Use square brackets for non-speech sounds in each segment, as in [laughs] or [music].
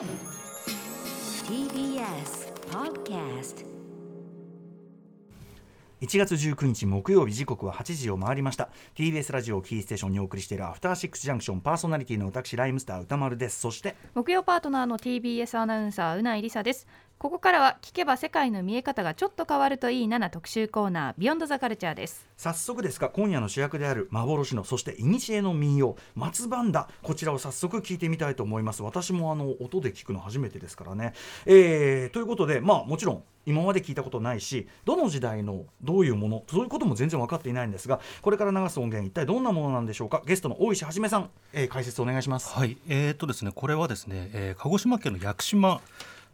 TBS Podcast 1月19日木曜日時刻は8時を回りました。TBS ラジオをキーステーションにお送りしているアフターシックスジャンクションパーソナリティの私ライムスター歌丸です。そして木曜パートナーの TBS アナウンサーうないりさですここからは聞けば世界の見え方がちょっと変わるといいなな特集コーナービヨンドザカルチャーです。早速ですが今夜の主役である幻のそして古の民謡松バダこちらを早速聞いてみたいと思います。私もあの音で聞くの初めてですからね、えー、ということでまあもちろん今まで聞いたことないしどの時代のどういうものそういうことも全然分かっていないんですがこれから流す音源一体どんなものなんでしょうか？ゲストの大石はじめさん、えー、解説お願いします。はい。えー、っとですねこれはですね、えー、鹿児島県の屋久島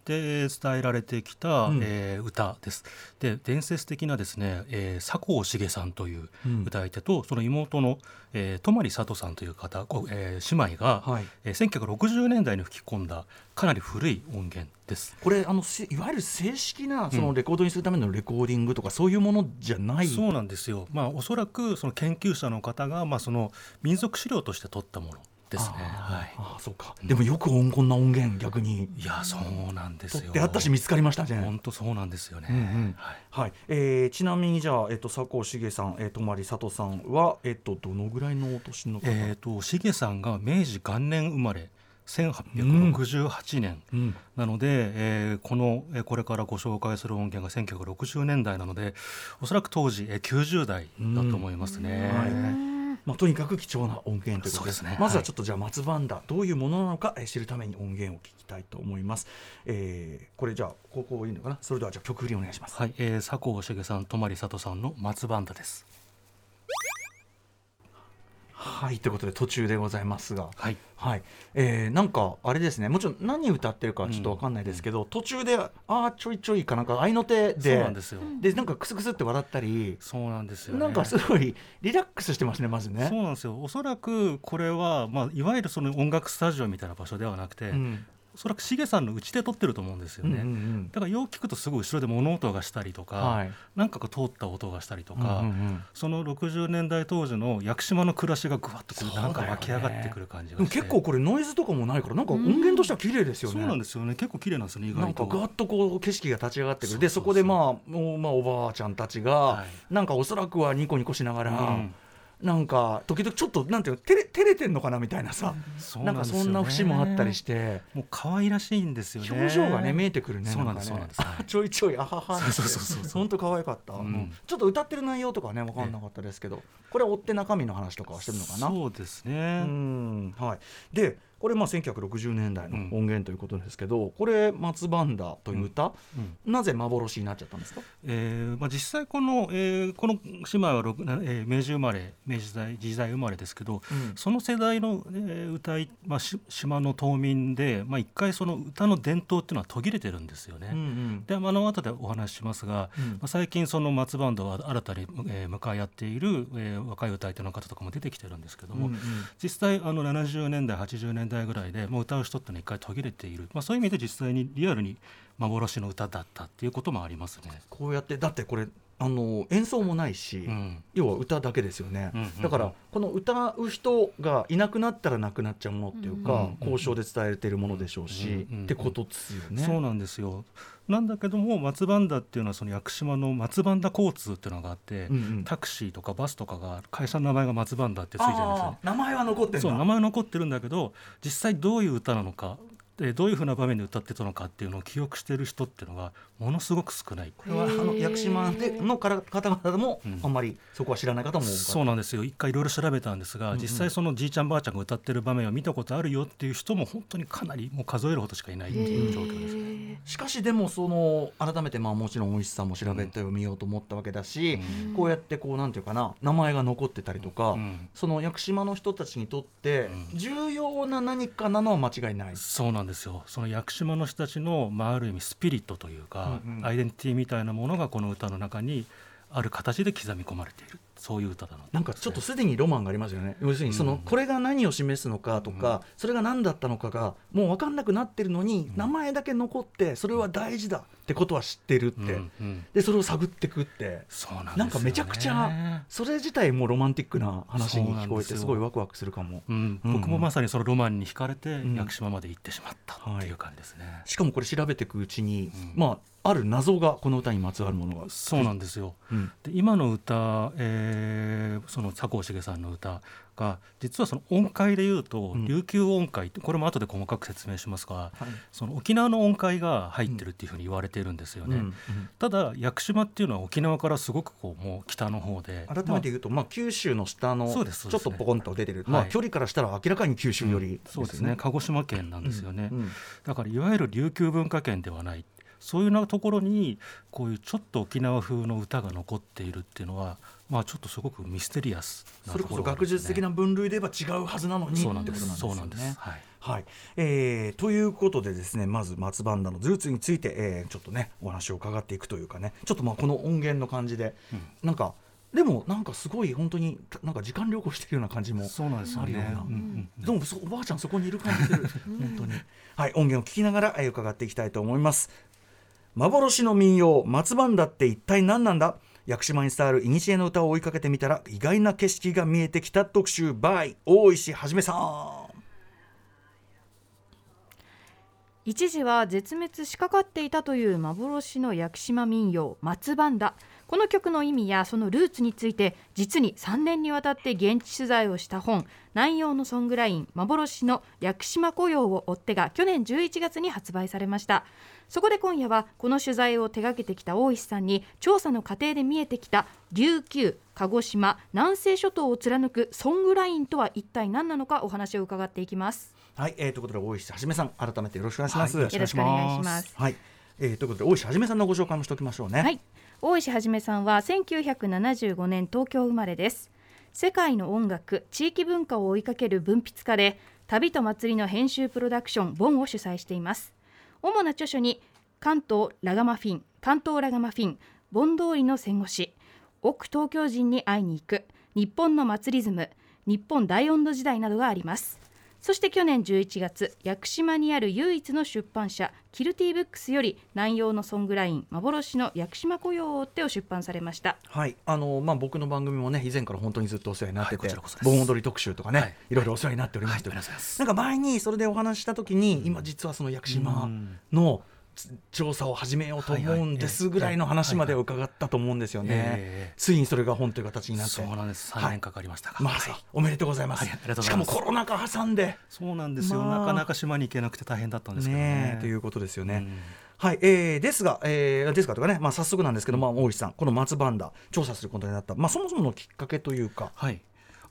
で伝えられてきた、うん、えー、歌です。で伝説的なですね、えー、佐藤茂さんという歌い手と、うん、その妹の、えー、泊里佐さんという方、えー、姉妹が、はいえー、1960年代に吹き込んだかなり古い音源です。これあのいわゆる正式なそのレコードにするためのレコーディングとか、そういうものじゃない？そうなんですよ。まあおそらくその研究者の方がまあその民族資料として取ったもの。ですね。はい。あそうか。でもよくこんな音源逆に。いやそうなんですよ。であったし見つかりましたね。本当そうなんですよね。うんうん、はい。はい。えー、ちなみにじゃあえっと佐藤茂さん、えー、泊佐藤さんはえっとどのぐらいのお年の方？えっと茂さんが明治元年生まれ。1868年、うん、なので、えー、この、えー、これからご紹介する音源が1960年代なのでおそらく当時、えー、90代だと思いますね。はいまあ、とにかく貴重な音源ということです。ね。まずはちょっとじゃあ松バンダどういうものなのか、え知るために音源を聞きたいと思います、えー、これじゃあここいいのかな？それではじゃあ曲振りお願いします。はい、えー、佐藤茂さん泊里さんの松バンダですはいということで途中でございますが、はい。はい。えー、なんかあれですね。もちろん何歌ってるかちょっと分かんないですけど、うん、途中でああちょいちょいかなんか合いの手でそうなんですよ。でなんかクスクスって笑ったりそうなんですよ、ね、なんかすごいリラックスしてますねまずね。そうなんですよ。おそらくこれは、まあ、いわゆるその音楽スタジオみたいな場所ではなくて、うんおそらくしげさんのちで撮ってると思うんですよね、うんうんうん、だからよく聞くとすごい後ろで物音がしたりとか、はい、なんかこう通った音がしたりとか、うんうんうん、その60年代当時の屋久島の暮らしがぐわっとこうなんか湧き上がってくる感じが、ね、結構これノイズとかもないからなんか音源としては綺麗ですよね、うん、そうなんですよね。結構綺麗なんですよね意外と。なんかぐわっとこう景色が立ち上がってくる。でそこでまあもうまあおばあちゃんたちが、はい、なんかおそらくはニコニコしながら、うんなんか時々ちょっとなんていうの照れ照れてんのかなみたいなさ、うん、なんかそんな節もあったりして。もう可愛らしいんですよね。表情がね見えてくるねそうなんですそうなんです、[laughs] ちょいちょいあはは。そうそうそうそう本当可愛かった、うん、ちょっと歌ってる内容とかね分かんなかったですけどこれ追って中身の話とかはしてるのかな？そうですね。うん。はい。でこれまあ1960年代の音源ということですけど、うん、これ「松バンダ」という歌、うん。うん、なぜ幻になっちゃったんですか、えーまあ、実際この、えー、この姉妹は、えー、明治生まれ明治時代時代生まれですけど、その世代の、えー、歌い、まあ、島の島民で、まあ、一回その歌の伝統っていうのは途切れてるんですよね。うんうん、であの後でお話ししますが、まあ、最近その松バンドは新たに、えー、向かい合っている、えー、若い歌い手の方とかも出てきてるんですけども、うんうん、実際あの70年代80年代代ぐらいでもう歌う人ってのは一回途切れている、まあ、そういう意味で実際にリアルに幻の歌だったっていうこともありますね。こうやってだってこれあの演奏もないし、うん、要は歌だけですよね、うんうんうん、だからこの歌う人がいなくなったらなくなっちゃうものっていうか、うんうん、交渉で伝えれているものでしょうし、うんうんうん、ってことですよね。そうなんですよなんだけども松バンダっていうのはその屋久島の松バンダ交通っていうのがあって、うんうん、タクシーとかバスとかが会社の名前が松バンダってついてるんですよ、ね、名前は残ってるそう名前は残ってるんだけど実際どういう歌なのかでどういうふうな場面で歌ってたのかっていうのを記憶している人っていうのがものすごく少ない。これはあの屋久島での方々もあんまりそこは知らない方も、うん、そうなんですよ。一回いろいろ調べたんですが、うんうん、実際そのじいちゃんばあちゃんが歌ってる場面を見たことあるよっていう人も本当にかなりもう数えるほどしかいないっていう状況です。ねしかしでもその改めてまあもちろん美味しさも調べてみようと思ったわけだし、うん、こうやってこうなんていうかな名前が残ってたりとか、うん、その屋久島の人たちにとって重要な何かなのは間違いない、そうなんですよ。その屋久島の人たちの、まあ、ある意味スピリットというか、うんうん、アイデンティティみたいなものがこの歌の中にある形で刻み込まれている。そういう歌だな。なんかちょっとすでにロマンがありますよね。要するにその、うん。これが何を示すのかとか、それが何だったのかがもう分かんなくなってるのに、名前だけ残ってそれは大事だってことは知ってるって、でそれを探ってくって。そうなんなんかめちゃくちゃそれ自体もロマンティックな話に聞こえてすごいワクワクするかも。僕もまさにそのロマンに惹かれてん。屋久島まで行ってしまったっていう感じですね、しかもこれ調べていくうちに、うん。まあある謎がこの歌にまつわるものがそうなんですよ。うん。で今の歌、えーその佐藤茂さんの歌が実はその音階でいうと、うん。琉球音階ってこれも後で細かく説明しますがはい。その沖縄の音階が入ってるっていうふうに言われているんですよね、うんうん。ただ屋久島っていうのは沖縄からすごくこうもう北の方で改めて言うと、まあ、九州の下のちょっとポコンと出てる、はい。まあ、距離からしたら明らかに九州よりそうですね。鹿児島県なんですよね、だからいわゆる琉球文化圏ではない。そういうようなところにこういうちょっと沖縄風の歌が残っているっていうのはまあちょっとすごくミステリアスなそれところこそ学術的な分類で言えば違うはずなのにそうなんです。そうなんです。よねはい。はい。えーということでですねまず松バンダのルーツについて、えーちょっとねお話を伺っていくというかね。ちょっとまあこの音源の感じで、なんかでもなんかすごい本当になんか時間旅行してるような感じもそうなんですよね。あるような。うんうんでもそおばあちゃんそこにいる感じする。[laughs] 本当に。はい音源を聞きながら、えー伺っていきたいと思います。幻の民謡松バンダって一体何なんだ？屋久島に伝わる古の歌を追いかけてみたら意外な景色が見えてきた特集 by 大石はじめさん。一時は絶滅しかかっていたという幻の屋久島民謡松番だ。この曲の意味やそのルーツについて実に3年にわたって現地取材をした本南洋のソングライン幻の屋久島雇用を追ってが去年11月に発売されました。そこで今夜はこの取材を手掛けてきた大石さんに調査の過程で見えてきた琉球鹿児島南西諸島を貫くソングラインとは一体何なのかお話を伺っていきます。はい、えー、ということで大石はじめさん改めてよろしくお願いします、はいよろしくお願いします。はい、えーということで大石はじめさんのご紹介もしておきましょうね。はい、大石はじめさんは1975年東京生まれです。世界の音楽地域文化を追いかける文筆家で旅と祭りの編集プロダクションボンを主催しています。主な著書に関東ラガマフィン関東ラガマフィン盆通りの戦後史奥東京人に会いに行く日本の祭りズム日本大温度時代などがあります。そして去年11月屋久島にある唯一の出版社キルティブックスより南洋のソングライン幻の屋久島雇用を追ってを出版されました。はい、あのまあ僕の番組もね以前から本当にずっとお世話になってはいこて、ちらこそです。盆踊り特集とかね、はい。い、ろいろお世話になっておりまして、はいありがとうございます。なんか前にそれでお話しした時に、今実はその屋久島のつ調査を始めようと思うんですぐらいの話まで伺ったと思うんですよね、ええついにそれが本という形になって。そうなんです。はい。3年かかりましたが、まあ、はい。おめでとうございます、しかもコロナ禍挟んで。そうなんですよ、まあ。なかなか島に行けなくて大変だったんですけどね。ということですよね。うん。はい、えー、ですが、えー、ですがとかね、まあ、早速なんですけど、まあ、大石さん、この松バンダ調査することになった、まあ、そもそものきっかけというか。はい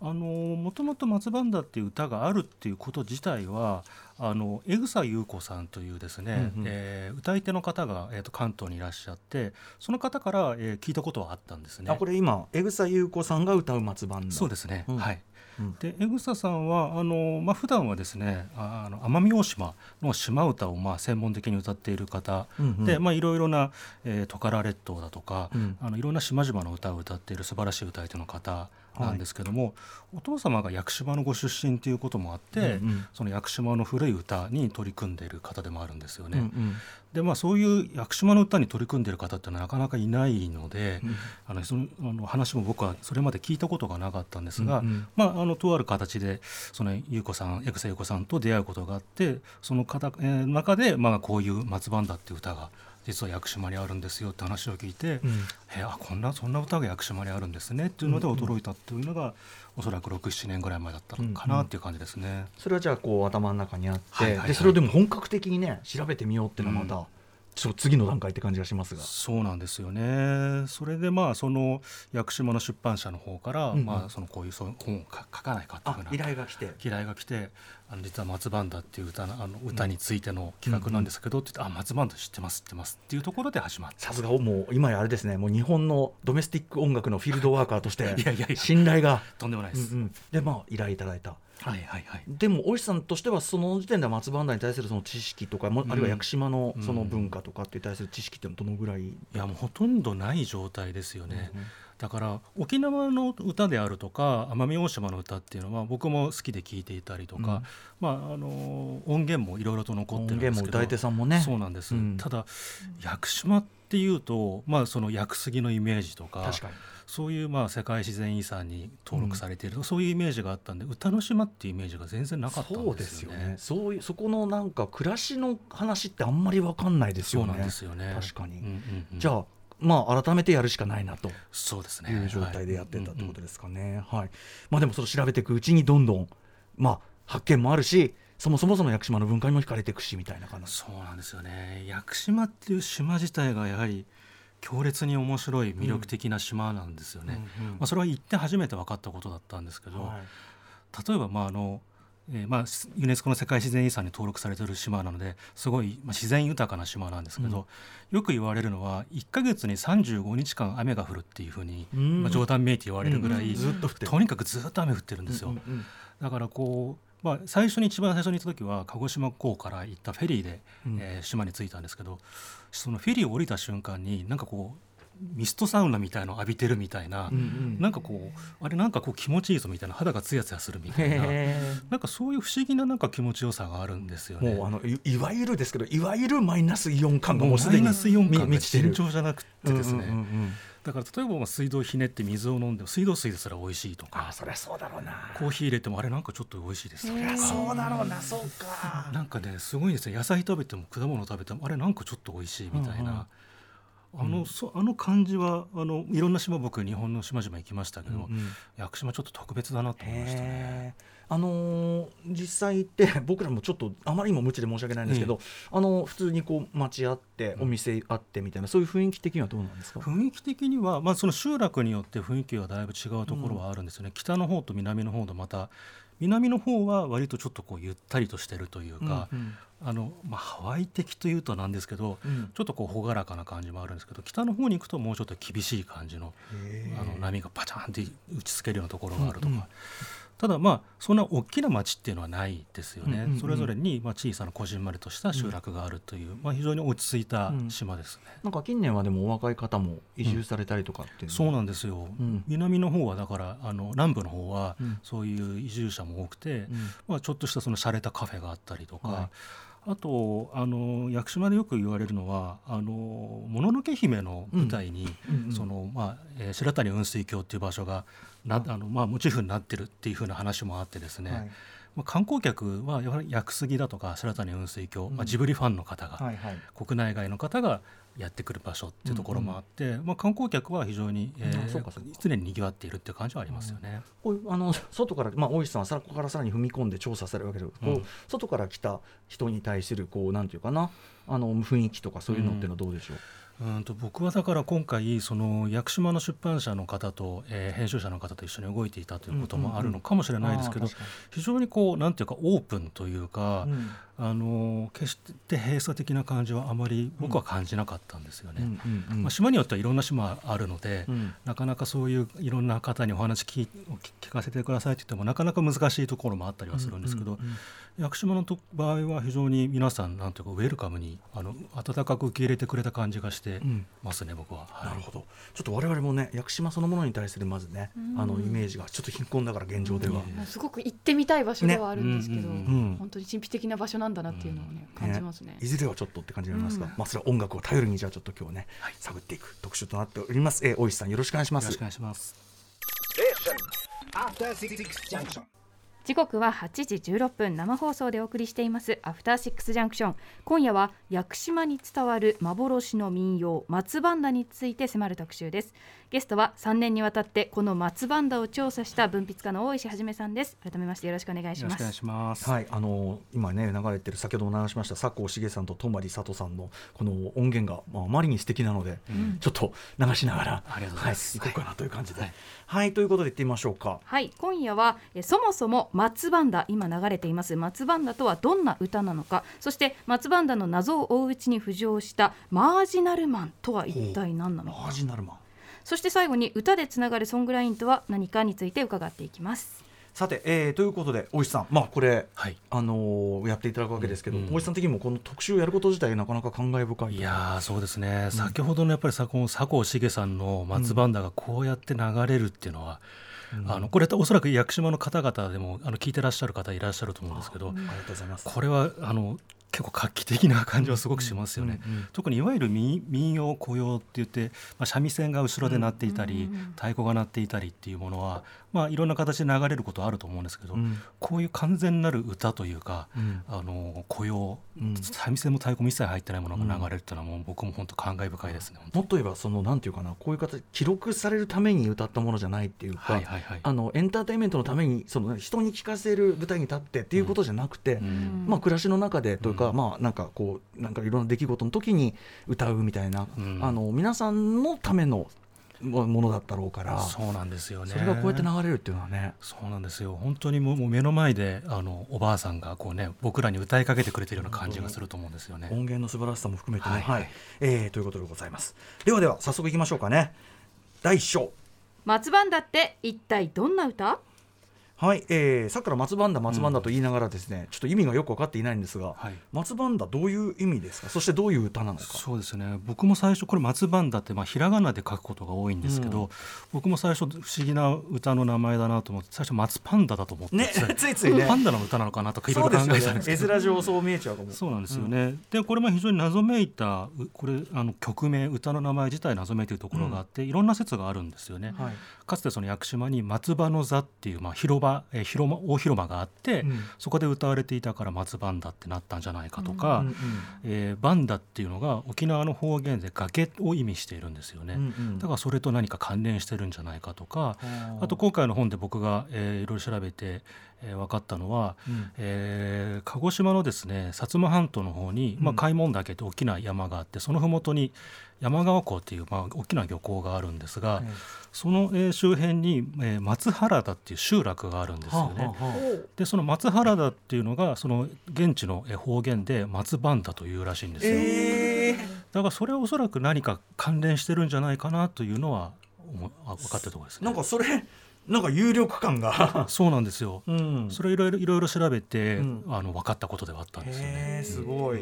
あのもともと「松バンダ」っていう歌があるっていうこと自体はあの江草優子さんというですね、うんうん。えー歌い手の方が、えー、と関東にいらっしゃってその方から、えー聞いたことはあったんですね。あ、これ今、江草優子さんが歌う松バンダ。そうですね、うん。はい。うん。で江草さんはあの、まあ普段はですねああの奄美大島の島歌をまあ専門的に歌っている方。うんうん。で、まあ、いろいろな、えートカラ列島だとか、うん。あのいろんな島々の歌を歌っている素晴らしい歌い手の方なんですけども、お父様が屋久島のご出身ということもあって、うんうん。その屋久島の古い歌に取り組んでいる方でもあるんですよね。うんうん。でまあそういう屋久島の歌に取り組んでいる方ってのはなかなかいないので、うんあのそのあの話も僕はそれまで聞いたことがなかったんですが、うんうん。まあ、あのとある形でその優子さん江草優子さんと出会うことがあってその方、えー中で、まあ、こういう「松番だ」っていう歌が実は屋久島にあるんですよって話を聞いて、うん。えーあこんなそんな歌が屋久島にあるんですねっていうのでうんうん。驚いたっていうのが、おそらく67年ぐらい前だったのかなっていう感じですね。それはじゃあこう頭の中にあって、はいはいはい。でそれをでも本格的にね調べてみようっていうのはまた、うんちょっと次の段階って感じがしますが。そうなんですよね。それでまあその屋久島の出版社の方から、うんうん。まあ、そのこういう本を書書かないかっていうふう依頼が来て。依頼が来てあの実は松バンダっていう歌なあの歌についての企画なんですけど、って言ってあ松バンダ知ってます知ってますっていうところで始まった。さすがもう今やあれですね。もう日本のドメスティック音楽のフィールドワーカーとして [laughs] いやいやいや。信頼が。とんでもないです、うんうん。でまあ依頼いただいたはいはいはい。でも大石さんとしてはその時点では松バンダに対するその知識とか、もうんあるいは屋久島のうん。その文化とかって対する知識ってどのぐらい、いやもうほとんどない状態ですよね、だから沖縄の歌であるとか奄美大島の歌っていうのは僕も好きで聴いていたりとか、うん、まあ、あの音源もいろいろと残ってるんですけど歌い手さんもね。そうなんです、うん、ただ屋久島っていうと、まあ、その屋久杉のイメージとかそういうまあ世界自然遺産に登録されている、うん、そういうイメージがあったんで歌の島っていうイメージが全然なかったんですよね。そうですよね。そういうそこのなんか暮らしの話ってあんまり分かんないですよね。そうなんですよね。確かに、うんうんうん、じゃあまあ、改めてやるしかないなと。そうですね。いう状態でやってたってことですかね。はい。まあ、でもその調べていくうちにどんどん、まあ、発見もあるしそもそもその屋久島の文化にも惹かれていくしみたいな感じ。そうなんですよね。屋久島っていう島自体がやはり強烈に面白い魅力的な島なんですよね。うんうんうん、まあ、それは行って初めて分かったことだったんですけど、はい、例えばまああのえー、まあ、ユネスコの世界自然遺産に登録されている島なのですごい、まあ、自然豊かな島なんですけど、うん、よく言われるのは1か月に35日間雨が降るっていうふうに、まあ、冗談めいて言われるぐらい、うん、とにかくずっと雨降ってるんですよ。うんうんうん、だからこうまあ、最初に一番最初に行った時は鹿児島港から行ったフェリーで、うん、えー、島に着いたんですけどそのフェリーを降りた瞬間になんかこうミストサウナみたいのを浴びてるみたいな、うんうん、なんかこうあれなんかこう気持ちいいぞみたいな肌がツヤツヤするみたいななんかそういう不思議ななんか気持ちよさがあるんですよね。もうあのいわゆるですけどいわゆるマイナスイオン感がもうすでにマイナスイオン感が尋常じゃなくてですね。うんうんうんうんだから例えば水道ひねって水を飲んで水道水ですら美味しいとか。あそりゃそうだろうな。コーヒー入れてもあれなんかちょっと美味しいですそりゃそうだろうなそうか。なんかねすごいですね野菜食べても果物食べてもあれなんかちょっと美味しいみたいな、うんうんあの、うん、そあの感じはあのいろんな島僕日本の島々行きましたけど、うんうん、屋久島ちょっと特別だなと思いましたね。あのー、実際行って [laughs] 僕らもちょっとあまりにも無知で申し訳ないんですけど、あの普通にこう街あってお店あってみたいな、そういう雰囲気的にはどうなんですか？雰囲気的には、まあ、その集落によって雰囲気はだいぶ違うところはあるんですよね、北の方と南の方とまた南の方は割とちょっとこうゆったりとしてるというか、うんうん、あのまあ、ハワイ的というとなんですけど、うん、ちょっとこう朗らかな感じもあるんですけど北の方に行くともうちょっと厳しい感じのあの波がバチャンって打ちつけるようなところがあるとか、うんうん、ただまあそんな大きな町っていうのはないですよね、うんうんうん、それぞれにまあ小さなこじんまりとした集落があるという、うん、まあ、非常に落ち着いた島ですね、うん、なんか近年はでもお若い方も移住されたりとかっていう、そうなんですよ、南の方はだからあの南部の方はそういう移住者も多くて、まあ、ちょっとしたその洒落たカフェがあったりとか、はいあとあの屋久島でよく言われるのは「あのもののけ姫」の舞台に、そのまあえー、白谷雲水峡っていう場所がなあの、まあ、モチーフになってるっていうふうな話もあってですね、はい、まあ、観光客はやはり屋久杉だとか白谷雲水峡、うん、まあ、ジブリファンの方が、国内外の方がやってくる場所っていうところもあって、うんうん、まあ、観光客は非常に、えー、常に賑わっているっていう感じはありますよね。うん、あの外から、まあ、大石さんはここからさらに踏み込んで調査されるわけです。けど、うん、外から来た人に対するこうなんていうかな。あの雰囲気とかそういうのっていうのはどうでしょう、うんうんと僕はだから今回その屋久島の出版社の方と、えー、編集者の方と一緒に動いていたということもあるのかもしれないですけど、非常にこうなんていうかオープンというか、うん、あの決して閉鎖的な感じはあまり僕は感じなかったんですよね。まあ、島によってはいろんな島あるので、うん、なかなかそういういろんな方にお話聞聞かせてくださいって言ってもなかなか難しいところもあったりはするんですけど、屋久島の場合は非常に皆さんなんていうかウェルカムにあの温かく受け入れてくれた感じがしてますね、うん、僕は、はい、なるほど。ちょっと我々もね屋久島そのものに対するまずね、あのイメージがちょっと貧困だから現状では、すごく行ってみたい場所ではあるんですけど、ね、本当に神秘的な場所なんだなっていうのをね、感じますね、いずれはちょっとって感じになりますが、まあそれは音楽を頼りにじゃあちょっと今日ね、はい、探っていく特集となっております、えー、大石さんよろしくお願いします。よろしくお願いします時刻は8時16分生放送でお送りしています。アフターシックスジャンクション今夜は屋久島に伝わる幻の民謡松バンダについて迫る特集です。ゲストは3年にわたってこの松バンダを調査した文筆家の大石はじめさんです。改めましてよろしくお願いします。お願いします。はいあの今ね流れてる先ほども流しました佐藤茂さんと泊佐藤さんのこの音源が、まあ、あまりに素敵なので、うん、ちょっと流しながらありがとうございます、はい、行こうかなという感じで、はい、はい、ということでいってみましょうか。はい今夜はえそもそも松バンダ今流れています。松バンダとはどんな歌なのか。そして松バンダの謎を追ううちに浮上したマージナルマンとは一体何なのか。マージナルマンそして最後に歌でつながるソングラインとは何かについて伺っていきます。さて、えー、ということで大石さんまあこれ、はい。あのーやっていただくわけですけど、うん大石さん的にもこの特集をやること自体なかなか感慨深いいやーそうですね、先ほどのやっぱりさこの佐藤茂さんの松バンダがこうやって流れるっていうのは、あのこれおそらく屋久島の方々でもあの聞いてらっしゃる方いらっしゃると思うんですけど、ありがとうございます。これはあの結構画期的な感じはすごくしますよね。うんうん特にいわゆる民民謡雇用って言って、まあ、三味線が後ろで鳴っていたり、太鼓が鳴っていたりっていうものは、まあ、いろんな形で流れることあると思うんですけど、うん。こういう完全なる歌というか、うん。あの雇用、うん。三味線も太鼓も一切入ってないものが流れるっていうのはもう僕も本当感慨深いですね。もっと言えばそのなんていうかなこういう形記録されるために歌ったものじゃないっていうか、はいはいはい。あのエンターテインメントのためにその人に聞かせる舞台に立ってっていうことじゃなくて、うん。まあ、暮らしの中でというか、うん。まあなんかこうなんかいろんな出来事の時に歌うみたいな、うん。あの皆さんのためのもものだったろうから。そうなんですよね。それがこうやって流れるっていうのはね。そうなんですよ。本当にもうもう目の前であのおばあさんがこうね僕らに歌いかけてくれてるような感じがすると思うんですよね。音源の素晴らしさも含めてね、ははい。いはい。えーということでございます。ではでは早速いきましょうかね。第一章。松バンダって一体どんな歌？はい、えー、さっきから松バンダ松バンダと言いながらですね、ちょっと意味がよく分かっていないんですが、はい。松バンダどういう意味ですか？そしてどういう歌なのか。そうですね。僕も最初これ松バンダってまあひらがなで書くことが多いんですけど、うん。僕も最初不思議な歌の名前だなと思って最初松パンダだと思って、ね [laughs] ついついね。パンダの歌なのかなとかいろそいうろ考えたんですけど絵面上そう見えちゃうかも。そうなんですよね、でこれも非常に謎めいたうこれあの曲名歌の名前自体謎めいているところがあって、いろんな説があるんですよね、はい。かつてその屋久島に松葉の座っていう、まあ、広場、えー広間大広間があって、うん。そこで歌われていたから松バンダってなったんじゃないかとか、うんうんえーバンダっていうのが沖縄の方言で崖を意味しているんですよね、うんうん。だからそれと何か関連してるんじゃないかとか、あ。あと今回の本で僕が、えーいろいろ調べて、えー分かったのは、うん。えー鹿児島のですね薩摩半島の方に、まあ、うん開門岳って大きな山があってその麓に山川港っていう、まあ、大きな漁港があるんですが、えその、えー周辺に、えー松原田っていう集落があるんですよね。はあはあはでその松原田っていうのがその現地のえー方言で松バンダというらしいんですよ。えーだからそれはおそらく何か関連してるんじゃないかなというのは分かってるところですね。なんかそれなんか有力感が [laughs] そうなんですよ。うんそれいろいろいろいろ調べて、うんあの分かったことではあったんですよへねえ。すごい、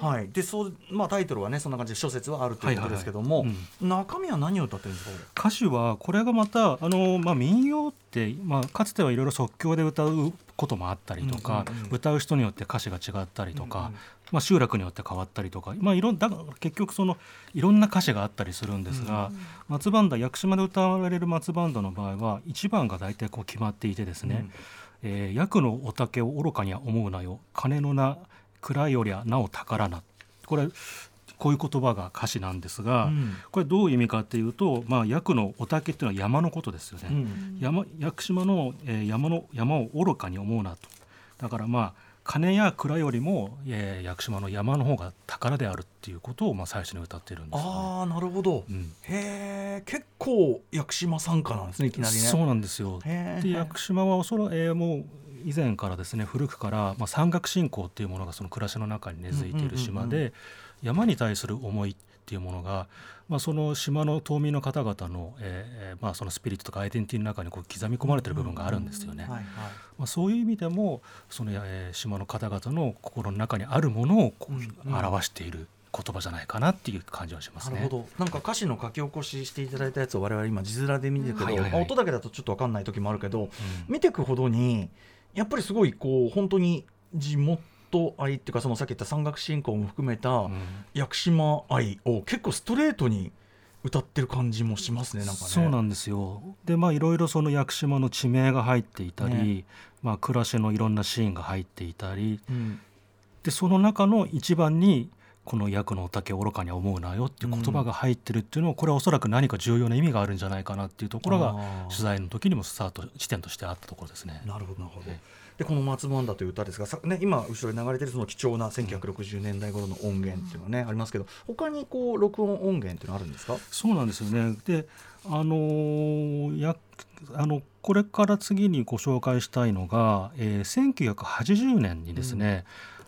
はい。でそうまあタイトルはねそんな感じで諸説はあるということですけども、中身は何を歌ってるんですかこ歌詞はこれがまたあの、まあ、民謡って、まあ、かつてはいろいろ即興で歌うこともあったりとか、うんうんうん歌う人によって歌詞が違ったりとか、うんうんまあ、集落によって変わったりとか、まあ、いろんだ結局そのいろんな歌詞があったりするんですが、松バンダ屋久島で歌われる松バンダの場合は1番が大体こう決まっていてですね「えー役のお竹を愚かには思うなよ金の名蔵よりゃなお宝な」これこういう言葉が歌詞なんですが、うん。これどういう意味かっていうと、まあ、役のお竹っていうのは山のことですよね。うん。山屋久島の、えー山の山を愚かに思うなと。だからまあ金や蔵よりも、えー屋久島の山の方が宝であるっていうことを、まあ、最初に歌ってるんですよね。ああなるほど、うん。へえ結構屋久島参加なんですねいきなりね。そうなんですよ。で屋久島はおそらく、えーもう以前からですね古くから、まあ、山岳信仰っていうものがその暮らしの中に根付いている島で、うんうん山に対する思いっていうものが、まあ、その島の島民の方々の,、えーえーまあ、そのスピリットとかアイデンティティの中にこう刻み込まれてる部分があるんですよね。そういう意味でもその、えー島の方々の心の中にあるものをこう、うんうん。表している言葉じゃないかなっていう感じはしますね。なるほど。なんか歌詞の書き起こししていただいたやつを我々今字面で見てるけど、音だけだとちょっと分かんない時もあるけど、見ていくほどにやっぱりすごいこう本当に地元愛っていうかそのさっき言った山岳信仰も含めたうん。屋久島愛を結構ストレートに歌ってる感じもしますねなんかね。そうなんですよ。でまあいろいろその屋久島の地名が入っていたり、ね。まあ、暮らしのいろんなシーンが入っていたり。うん。でその中の一番にこの「役のお竹を愚かには思うなよ」っていう言葉が入ってるっていうのは、これはおそらく何か重要な意味があるんじゃないかなっていうところが取材の時にもスタート地点としてあったところですね。なるほどなるほどはい。でこの「松バンダ」という歌ですがさ、ね、今後ろに流れてるその貴重な1960年代頃の音源っていうのはね、ありますけど他にこう録音音源っていうのはあるんですか？そうなんですよね。で、あのーやあのこれから次にご紹介したいのが、えー1980年にですね、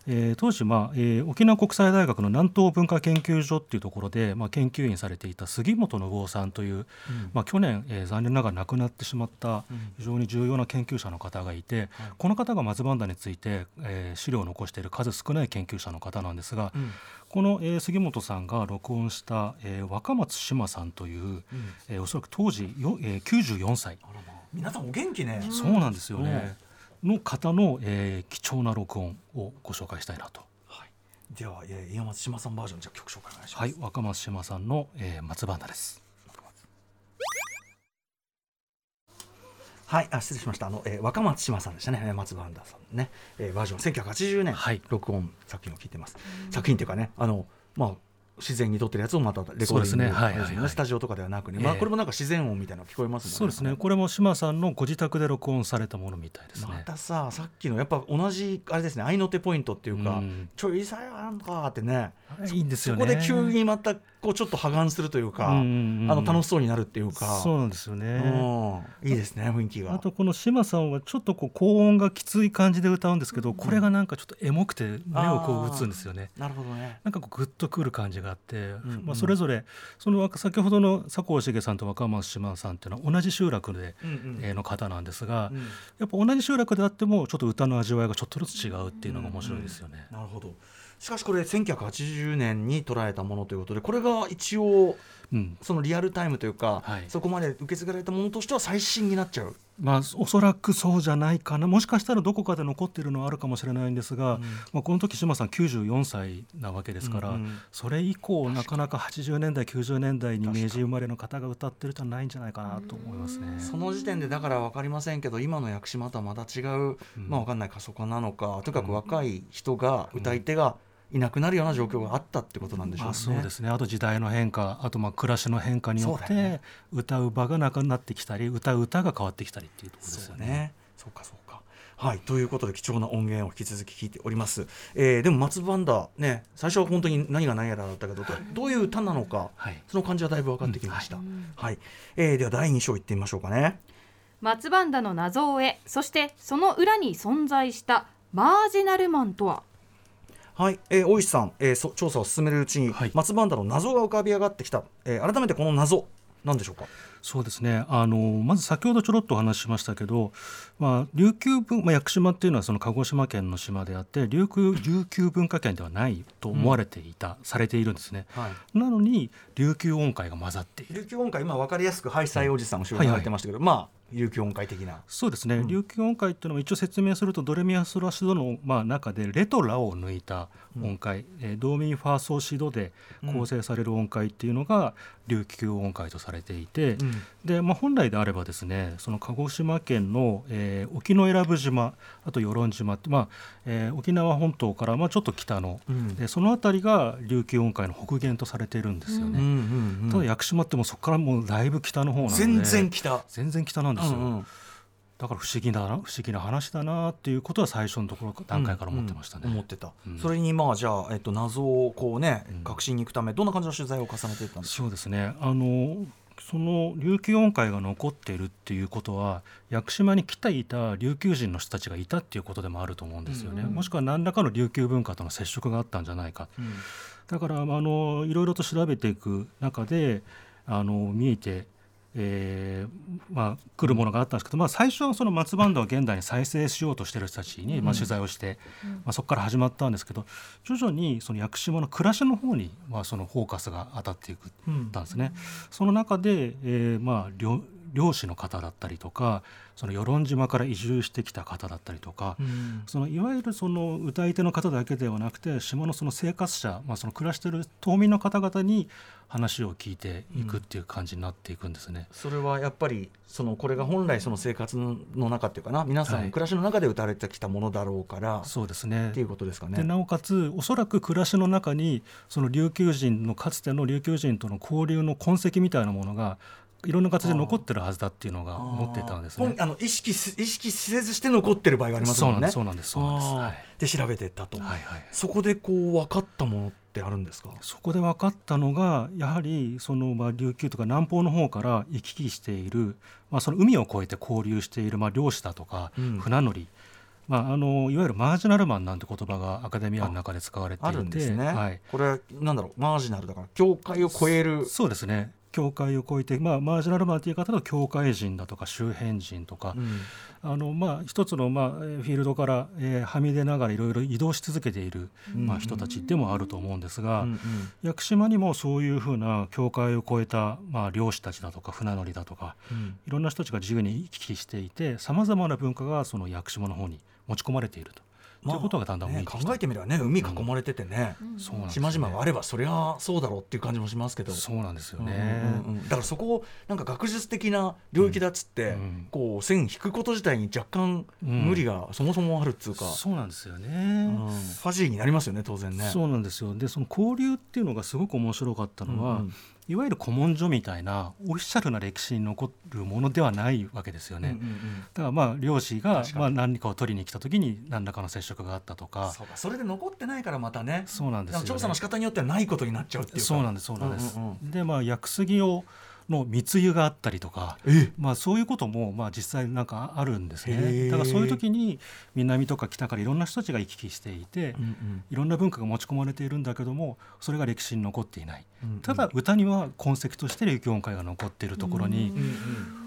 えー、当時、まあえー、沖縄国際大学の南東文化研究所っていうところで、まあ、研究員されていた杉本信夫さんという、うん、まあ、去年、えー、残念ながら亡くなってしまった非常に重要な研究者の方がいて、うん、この方が松バンダについて、えー、資料を残している数少ない研究者の方なんですが、うん、この、えー、杉本さんが録音した、えー、若松志麻さんという、うん、えー、おそらく当時よ、えー、94歳。皆さんお元気ね。そうなんですよね。の方の、えー、貴重な録音をご紹介したいなと。はい、では、えー、岩松島さんバージョンじゃ曲紹介お願いします。はい、若松島さんの、えー、松バンダです。はい、あ失礼しました。あの、えー、若松島さんでしたね、松バンダさんね、えー、バージョン1980年、はい、録音作品を聞いてます。作品っていうかね、あのまあ自然に撮ってるやつをまたレコーディング、ね。はいはいはい、スタジオとかではなくね、えー、まあ、これもなんか自然音みたいなの聞こえますね。そうですね。これも島さんのご自宅で録音されたものみたいですね。またささっきのやっぱ同じあれですね。合いの手ポイントっていうか、うん、ちょいさやんかってね。いいんですよね。そこで急にまたこうちょっと破顔するというか、うんうん、あの楽しそうになるっていうか。そうなんですよね、うん、いいですね雰囲気が。あとこの島さんはちょっとこう高音がきつい感じで歌うんですけど、これがなんかちょっとエモくて目をこう打つんですよね。なるほどね。なんかこうグッとくる感じがあって、うんまあ、それぞれその先ほどの佐藤茂さんと若松島さんっていうのは同じ集落で、うんうん、の方なんですが、うん、やっぱ同じ集落であってもちょっと歌の味わいがちょっとずつ違うっていうのが面白いですよね。うんうん、なるほどしかしこれ1980年に捉えたものということでこれが一応、うん、そのリアルタイムというか、はい、そこまで受け継がれたものとしては最新になっちゃう。まあ、おそらくそうじゃないかな。もしかしたらどこかで残っているのはあるかもしれないんですが、うん、まあ、この時志麻さん94歳なわけですから、うんうん、それ以降なかなか80年代90年代に明治生まれの方が歌ってるじゃないんじゃないかなと思いますね。その時点でだから分かりませんけど今の薬師丸とはまた違う、うん、まあ、分かんない過疎化なのかとにかく若い人が、歌い手が、いなくなるような状況があったってことなんでしょうね。そうですね。あと時代の変化あとまあ暮らしの変化によって、ね、歌う場がなくなってきたり歌う歌が変わってきたりっていうところですよね。そうかそうか。はい、ということで貴重な音源を引き続き聞いております、えー、でも松バンダね最初は本当に何が何やらだったけど、はい、どういう歌なのか、はい、その感じはだいぶ分かってきました、うん、はい、はい、えー、では第2章いってみましょうかね。松バンダの謎を得そしてその裏に存在したマージナルマンとは？はい、えー、大石さん、えー、調査を進めるうちに、はい、松バンダの謎が浮かび上がってきた、えー、改めてこの謎なんでしょうか？そうですね。あのまず先ほどちょろっとお話ししましたけど、まあ、琉球文、まあ、屋久島っていうのはその鹿児島県の島であって琉球琉球文化圏ではないと思われていた、うん、されているんですね、はい、なのに琉球音階が混ざっている。琉球音階今分かりやすくハイサイおじさん後ろに入ってましたけど、はいはい、まあ琉球音階的な。そうですね、うん、琉球音階っていうのも一応説明するとドレミアソラシドの、まあ、中でレトラを抜いた音階、うん、えー、ドーミンファーソーシドで構成される音階っていうのが琉球音階とされていて、うん、でまあ、本来であればですねその鹿児島県の、えー、沖永良部島あと与論島って、まあえー、沖縄本島からまあちょっと北の、うん、でその辺りが琉球音階の北限とされているんですよね。うんうんうん、ただ屋久島ってもそこからもうだいぶ北の方なんで全然北。全然北なんですよ。うんうんだから不思議だな不思議な話だなっていうことは最初のところ段階から思ってましたね。思ってた、うん、それにまあじゃあ、えっと、謎をこうね確信に行くためどんな感じの取材を重ねていったんですか？そうですね。あのその琉球音階が残っているっていうことは屋久島に来ていた琉球人の人たちがいたっていうことでもあると思うんですよね、うんうん、もしくは何らかの琉球文化との接触があったんじゃないか、うん、だからあのいろいろと調べていく中であの見えてえーまあ、来るものがあったんですけど、まあ、最初はその松バンドを現代に再生しようとしている人たちに、まあ、取材をして、うん、まあ、そこから始まったんですけど徐々にその屋久島の暮らしの方に、まあ、そのフォーカスが当たっていくたんですね。うん、その中で、えーまあ、漁師の方だったりとかその与論島から移住してきた方だったりとか、うん、そのいわゆるその歌い手の方だけではなくて島のその生活者、まあ、その暮らしている島民の方々に話を聞いていくっていう感じになっていくんですね。うん、それはやっぱりそのこれが本来その生活の中っていうかな皆さんの暮らしの中で歌われてきたものだろうから、はい、そうですねっていうことですかね。でなおかつおそらく暮らしの中にその琉球人のかつての琉球人との交流の痕跡みたいなものがいろんな形で残ってるはずだっていうのが思ってたんですね。あの意識意識せずして残ってる場合がありますもんね。そうなんです。そうなんです。はい、で調べてったと、はいはい、そこでこう分かったものってあるんですか？そこで分かったのがやはりそのまあ琉球とか南方の方から行き来しているまあその海を越えて交流しているまあ漁師だとか、うん、船乗り。まあ、あのいわゆるマージナルマンなんて言葉がアカデミアの中で使われていてあるんですね、はい、これはなんだろうマージナルだから境界を超えるそうですね境界を越えて、まあ、マージナルマンという方は境界人だとか周辺人とか、うん。あのまあ、一つの、まあ、フィールドから、えーはみ出ながらいろいろ移動し続けている、まあ、人たちでもあると思うんですが、うんうん。屋久島にもそういうふうな境界を越えた、まあ、漁師たちだとか船乗りだとかうん。いろんな人たちが自由に行き来していてさまざまな文化がその屋久島の方に持ち込まれていると。ということがだんだんね考えてみればね海囲まれててね、そうなんね。島々があればそりゃそうだろうっていう感じもしますけど。そうなんですようんね。うんうん。だからそこをなんか学術的な領域だっつって、うん。こう線引くこと自体に若干無理がそもそもあるっつうか、そうなんですよね。うん。ファジーになりますよね当然ね。そうなんですよ。でその交流っていうのがすごく面白かったのは、うんうんいわゆる古文書みたいなオフィシャルな歴史に残るものではないわけですよね。うんうんうん。だからまあ漁師がまあ何かを取りに来た時に何らかの接触があったとか。それで残ってないからまたねそうなんですよ、ね、調査の仕方によってはないことになっちゃうっていうか。そうなんですそうなんです、うんうんでまあ屋久杉をの密輸があったりとかえまあ、そういうこともまあ実際なんかあるんですへねーだからそういう時に南とか北からいろんな人たちが行き来していて、うんうん。いろんな文化が持ち込まれているんだけどもそれが歴史に残っていない。うんうん。ただ歌には痕跡として琉球音階が残っているところにうんうんう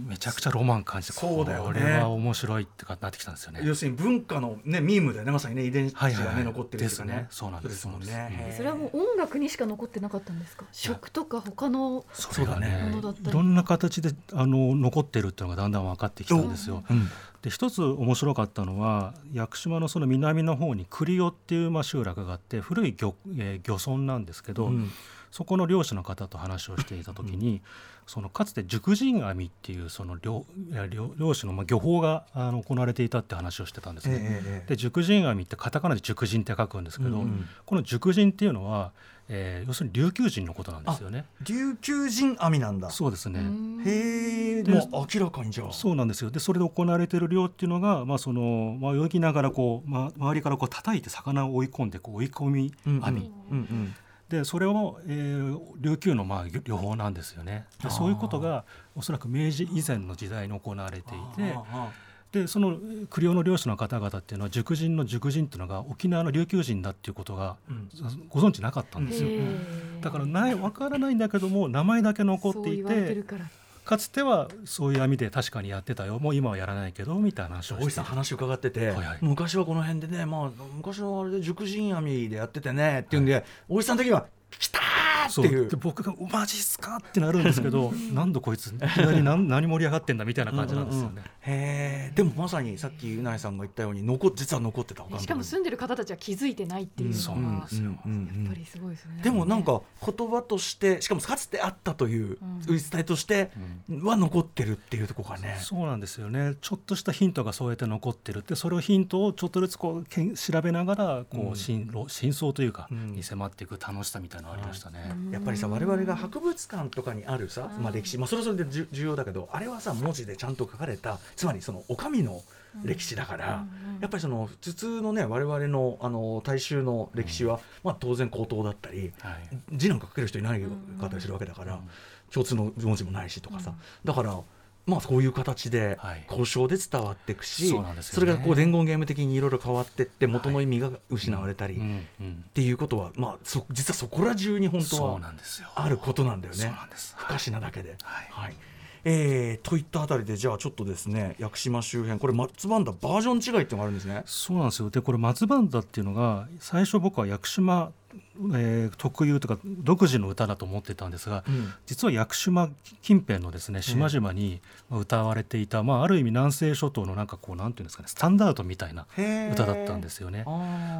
めちゃくちゃロマン感じてそうだよね。これは面白いってかなってきたんですよね。要するに文化のねミームだよねまさにね遺伝子がね、はい。はいはい残ってるっていうかね。ですね。そうなんです。もんね。そうなんそれはもう音楽にしか残ってなかったんですか？食とか他のそうだね。ものだったり。いろんな形であの残ってるっていうのがだんだん分かってきたんですよ。うん。で一つ面白かったのは屋久島のその南の方に栗尾っていうまあ集落があって古い漁,、えー漁村なんですけど、うん。そこの漁師の方と話をしていた時に、そのかつて熟人網っていうその漁漁漁師のまあ漁法があの行われていたって話をしてたんですね。ええええ。で熟人網ってカタカナで熟人って書くんですけど、うんうん。この熟人っていうのは、えー要するに琉球人のことなんですよね。琉球人網なんだ。そうですね。へえでもう明らかにじゃあ。そうなんですよ。でそれで行われている漁っていうのが、まあそのまあ、泳ぎながらこう、ま、周りからこう叩いて魚を追い込んでこう追い込みうんうん網、うんうんでそれを、えー琉球のまあ漁漁法なんですよね。でそういうことがおそらく明治以前の時代に行われていてでその栗尾の漁師の方々っていうのは熟人の熟人っていうのが沖縄の琉球人だっていうことがうん。ご存知なかったんですよ。だからない分からないんだけども名前だけ残っていそう言われてかつてはそういう網で確かにやってたよ。もう今はやらないけどみたいな話をして。大石さん話伺ってて、はいはい。昔はこの辺でね、まあ、昔はあれで熟人網でやっててねっていうんで、大石さん的には「来た!」っていう。で僕が「マジっすか?」ってなるんですけど [laughs] なんだこいつ？いきなり何 [laughs] 何盛り上がってんだみたいな感じなんですよね。へえでもまさにさっきうないさんが言ったように残っ実は残ってたしかも住んでる方たちは気づいてないっていうそうのがやっぱりすごいですよね。でもなんか言葉としてしかもかつてあったといううん。言い伝えとしては残ってるっていうところがね。そうなんですよね。ちょっとしたヒントがそうやって残ってるってそれをヒントをちょっとずつこうけん調べながらこう、うん。真真相というか、うん。に迫っていく楽しさみたいなのがありましたね。やっぱりさ我々が博物館とかにあるさ、まあ、歴史、まあ、それはそれで重要だけどあれはさ文字でちゃんと書かれたつまりそのお上の歴史だから、やっぱりその普通のね我々のあの大衆の歴史は、まあ、当然口頭だったりはい。字なんか書ける人いないかったりするわけだから、共通の文字もないしとかさ、だから。まあこういう形ではい。交渉で伝わっていくし、そうなんですよね。れがこう伝言ゲーム的にいろいろ変わってって元の意味が失われたり、うんっうん。ていうことは、まあ、そ実はそこら中に本当そうはなんですよ。あることなんだよね。不可視なだけで。はい。えーといったあたりでじゃあちょっとですね屋久島周辺これ松バンダバージョン違いっていうのがあるんですね。そうなんですよ。でこれ松バンダっていうのが最初僕は屋久島、えー特有とか独自の歌だと思ってたんですが、うん。実は屋久島近辺のですね島々に歌われていた、まあ、ある意味南西諸島のなんかこうなんていうんですかねスタンダードみたいな歌だったんですよね。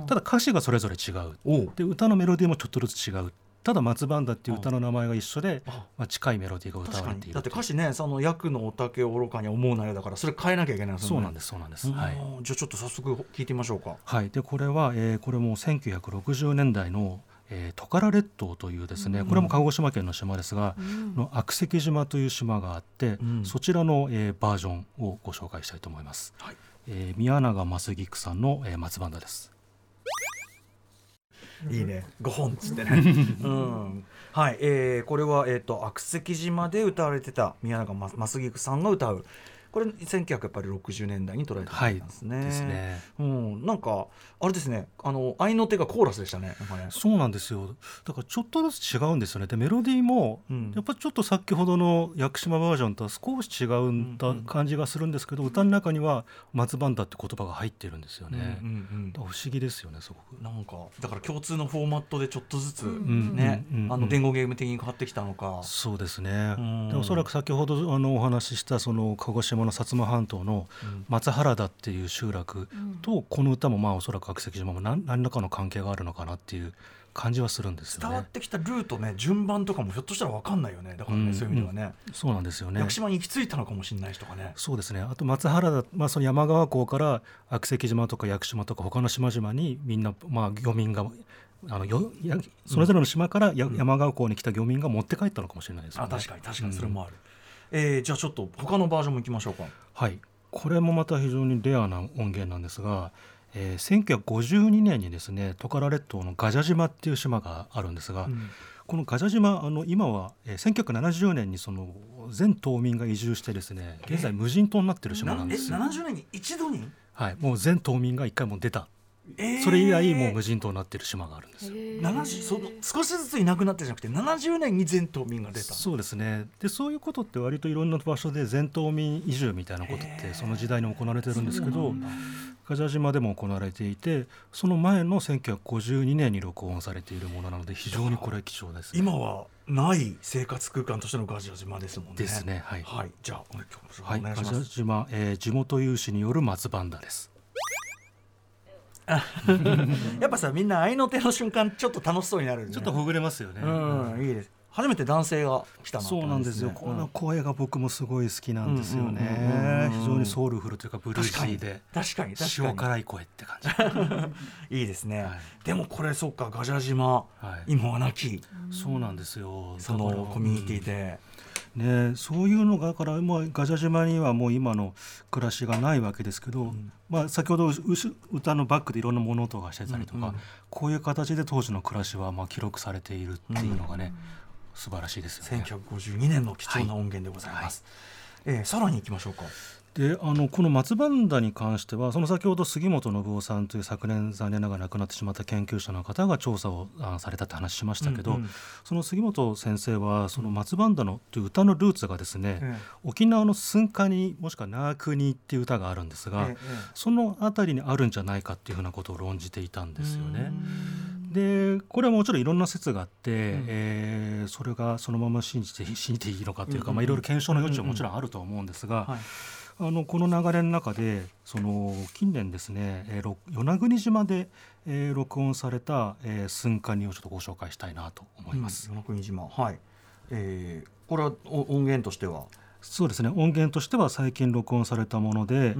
ただ歌詞がそれぞれ違う。で歌のメロディーもちょっとずつ違うただ松バンダっていう歌の名前が一緒であ。まあ、近いメロディーが歌われているに。だって歌詞ねその役のおたけを愚かに思うなよだからそれ変えなきゃいけないそうなんですすそうなんです。はい。じゃあちょっと早速聞いてみましょうか。はい、でこれは、えーこれも1960年代の、えートカラ列島というですね、これも鹿児島県の島ですが、の悪石島という島があって、うん。そちらの、えーバージョンをご紹介したいと思います。はい。えー宮永正菊さんの、えー松バンダです。いいね。5本っつってね。[laughs] うん。はい、えーこれは、えー、と悪石島で歌われてた宮永ま正菊さんが歌うこれ1960年代に捉えたんですね。ですね。うん、なんかあれですね。あの愛の手がコーラスでしたねね。そうなんですよ。だからちょっとずつ違うんですよね。でメロディーもうん。やっぱちょっと先ほどの屋久島バージョンとは少し違うんだ感じがするんですけど、歌の中には松バンダって言葉が入ってるんですよね、うんうんだから不思議ですよねすごく。なんかだから共通のフォーマットでちょっとずつんね、うんうんうん。あの伝言ゲーム的に変わってきたのか。そうですね、うん。でおそらく先ほどあのお話ししたその鹿児島の薩摩半島のうん。松原田っていう集落うん。とこの歌もまあおそらく悪石島も何何らかの関係があるのかなっていう感じはするんですよね。伝わってきたルートね順番とかもひょっとしたら分かんないよね。だからね、うん。そういう意味ではね。そうなんですよね。屋久。島に行き着いたのかもしれないしとかね。そうですね。あと松原田、まあ、その山川港から悪石島とか屋久島とか他の島々にみんな、まあ、漁民があのよやそれぞれの島からや、うん。山川港に来た漁民が持って帰ったのかもしれないですよね。あ確かに確かに。それもある、えーじゃあちょっと他のバージョンもいきましょうか。はい、これもまた非常にレアな音源なんですが、えー1952年にですねトカラ列島のガジャ島っていう島があるんですが、うん。このガジャ島あの今は、えー1970年にその全島民が移住してですね現在無人島になってる島なんえですよ。70年に一度に、はい、もう全島民が一回もう出たえー。それ以来もう無人島になってる島があるんですよ。70その少しずついなくなってじゃなくて70年に全島民が出た。そうですね。でそういうことって割といろんな場所で全島民移住みたいなことってその時代に行われてるんですけどそうなんだ。ガジャ島でも行われていてその前の1952年に録音されているものなので非常にこれ貴重です、ね、今はない生活空間としてのガジア島ですもんね。ですねはい。はい。じゃあおはい、ガジ島、えー地元有志による松バンダです。[laughs] やっぱさみんな愛の手の瞬間ちょっと楽しそうになる、ね、ちょっとほぐれますよね。うんいいです。初めて男性が来たなそうなんですよ、ね。この声が僕もすごい好きなんですようんうんうんねうん。非常にソウルフルというかブルーシーで。確かに。確かに。塩辛い声って感じ。[laughs] いいですね、はい。でもこれそっか。ガジャ島、はい。今はなき。そうなんですよ。そのコミュニティで、ね、そういうのがだから、まあ、ガジャ島にはもう今の暮らしがないわけですけど、ん。まあ、先ほど歌のバックでいろんな物音がしてたりとか、うん。うんこういう形で当時の暮らしはまあ記録されているっていうのがね、素晴らしいですよね。1952年の貴重な音源でございます、えーさらに行きましょうかであのこの松バンダに関してはその先ほど杉本信夫さんという昨年残念ながら亡くなってしまった研究者の方が調査をあされたって話しましたけど、うんうん。その杉本先生はその松バンダのという歌のルーツがですね、え沖縄の寸カニもしくはナークニっていう歌があるんですが、ええその辺りにあるんじゃないかっていうふうなことを論じていたんですよね。うん。でこれはもちろんいろんな説があって、ん。えーそれがそのまま信じて信じていいのかというか、うんうんうんまあ、いろいろ検証の余地はもちろんあると思うんですが、はいあのこの流れの中でその近年ですね、えーろ与那国島で、えー録音された、えー寸カニをちょっとご紹介したいなと思います。与那国島。はい、えーこれはお音源としては、そうですね。音源としては最近録音されたもので、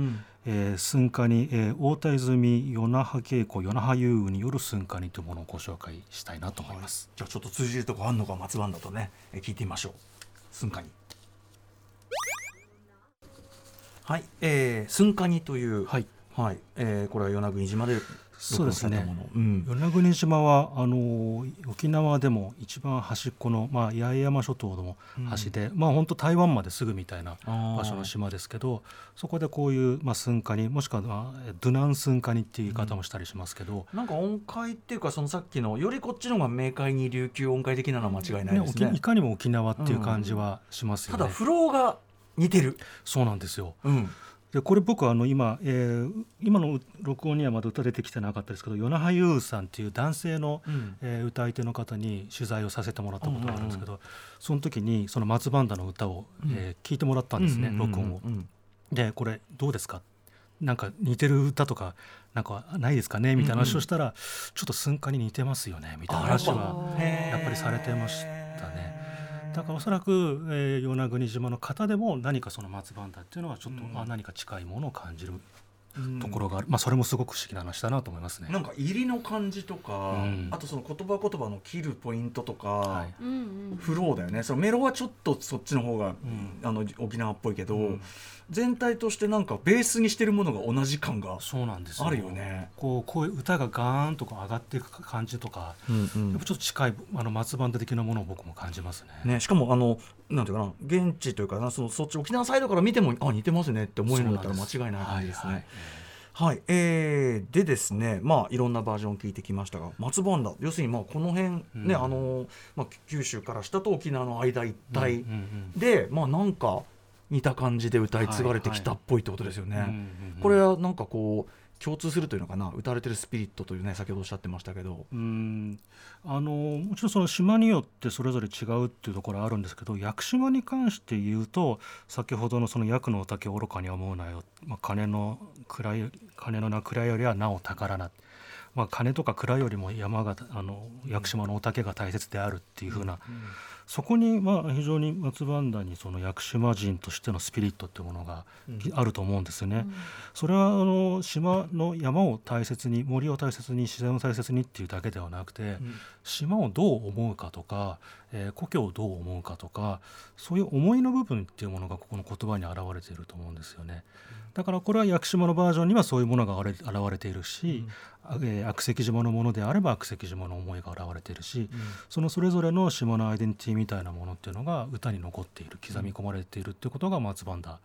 えー寸カニ、えー大田泉与那覇稽古与那覇遊具による寸カニというものをご紹介したいなと思います。じゃあちょっと通じるとこあんのか松バンだとね、えー聞いてみましょう。スンカニはい、えー、スンカニというはい。はい、えー、これは与那国島で録音されたもの。うん。与那国島はあの沖縄でも一番端っこの、まあ、八重山諸島の端で、まあ本当台湾まですぐみたいな場所の島ですけどそこでこういう、まあ、寸カニもしくは、まあ、ドゥナン寸カニっていう言い方もしたりしますけど、なんか音階っていうかそのさっきのよりこっちの方が明快に琉球音階的なのは間違いないねですね。沖いかにも沖縄っていう感じはしますよね。ただフローが似てる、そうなんですよ。うん、でこれ僕あの今、えー今の録音にはまだ歌出てきてなかったですけど与那覇優さんっていう男性の、うん。えー歌い手の方に取材をさせてもらったことがあるんですけど、その時にその松バンダの歌を、えー聞いてもらったんですね、録音を。うんでこれどうですか？なんか似てる歌とかなんかないですかね？みたいな話をしたら、ちょっと寸歌に似てますよねみたいな話はやっぱりされてましたね。だからおそらく、えー与那国島の方でも何かその松バンダっていうのはちょっと、うん。あ何か近いものを感じるところがある、まあ、それもすごく不思議な話だなと思いますね。なんか入りの感じとか、うん。あとその言葉言葉の切るポイントとか、はい。うんうんフローだよね。そのメロはちょっとそっちの方が、あの沖縄っぽいけど、うん全体としてなんかベースにしてるものが同じ感が、そうなんですよ。あるよね。こうこういう歌がガーンとこう上がっていく感じとか、やっぱちょっと近いあの松バンド的なものを僕も感じますね。ね、しかもあのなんていうかな現地というかなそのそっち沖縄サイドから見てもあ似てますねって思えるんだったら間違いない感じですね。はいはい。はい、えーでですね、まあ、いろんなバージョンを聞いてきましたが、松バンダ、要するにまあこの辺、ねうん。あのまあ、九州から下と沖縄の間一帯うんうんうん。で、まあ、なんか似た感じで歌い継がれてきたっぽいってことですよね。うんうんうん。これはなんかこう共通するというのかな？歌われてるスピリットというね先ほどおっしゃってましたけど。うん。あのもちろんその島によってそれぞれ違うっていうところはあるんですけど屋久島に関して言うと先ほどのその「役のお竹愚かに思うなよ」まあ、金の蔵より金のな蔵よりはなお宝な、まあ、金とか蔵よりも山があの屋久島のお竹が大切であるっていうふうな、そこにまあ非常に松バンダにその屋久島人としてのスピリットっていうものがあると思うんですよね。それはあの島の山を大切に森を大切に自然を大切にっていうだけではなくて、島をどう思うかとか、えー故郷をどう思うかとかそういう思いの部分っていうものがここの言葉に表れていると思うんですよね。だからこれは屋久島のバージョンにはそういうものが現れ現れているし、あえー悪石島のものであれば悪石島の思いが現れているし、そのそれぞれの島のアイデンティティみたいなものっていうのが歌に残っている刻み込まれているっていうことが松バンダっ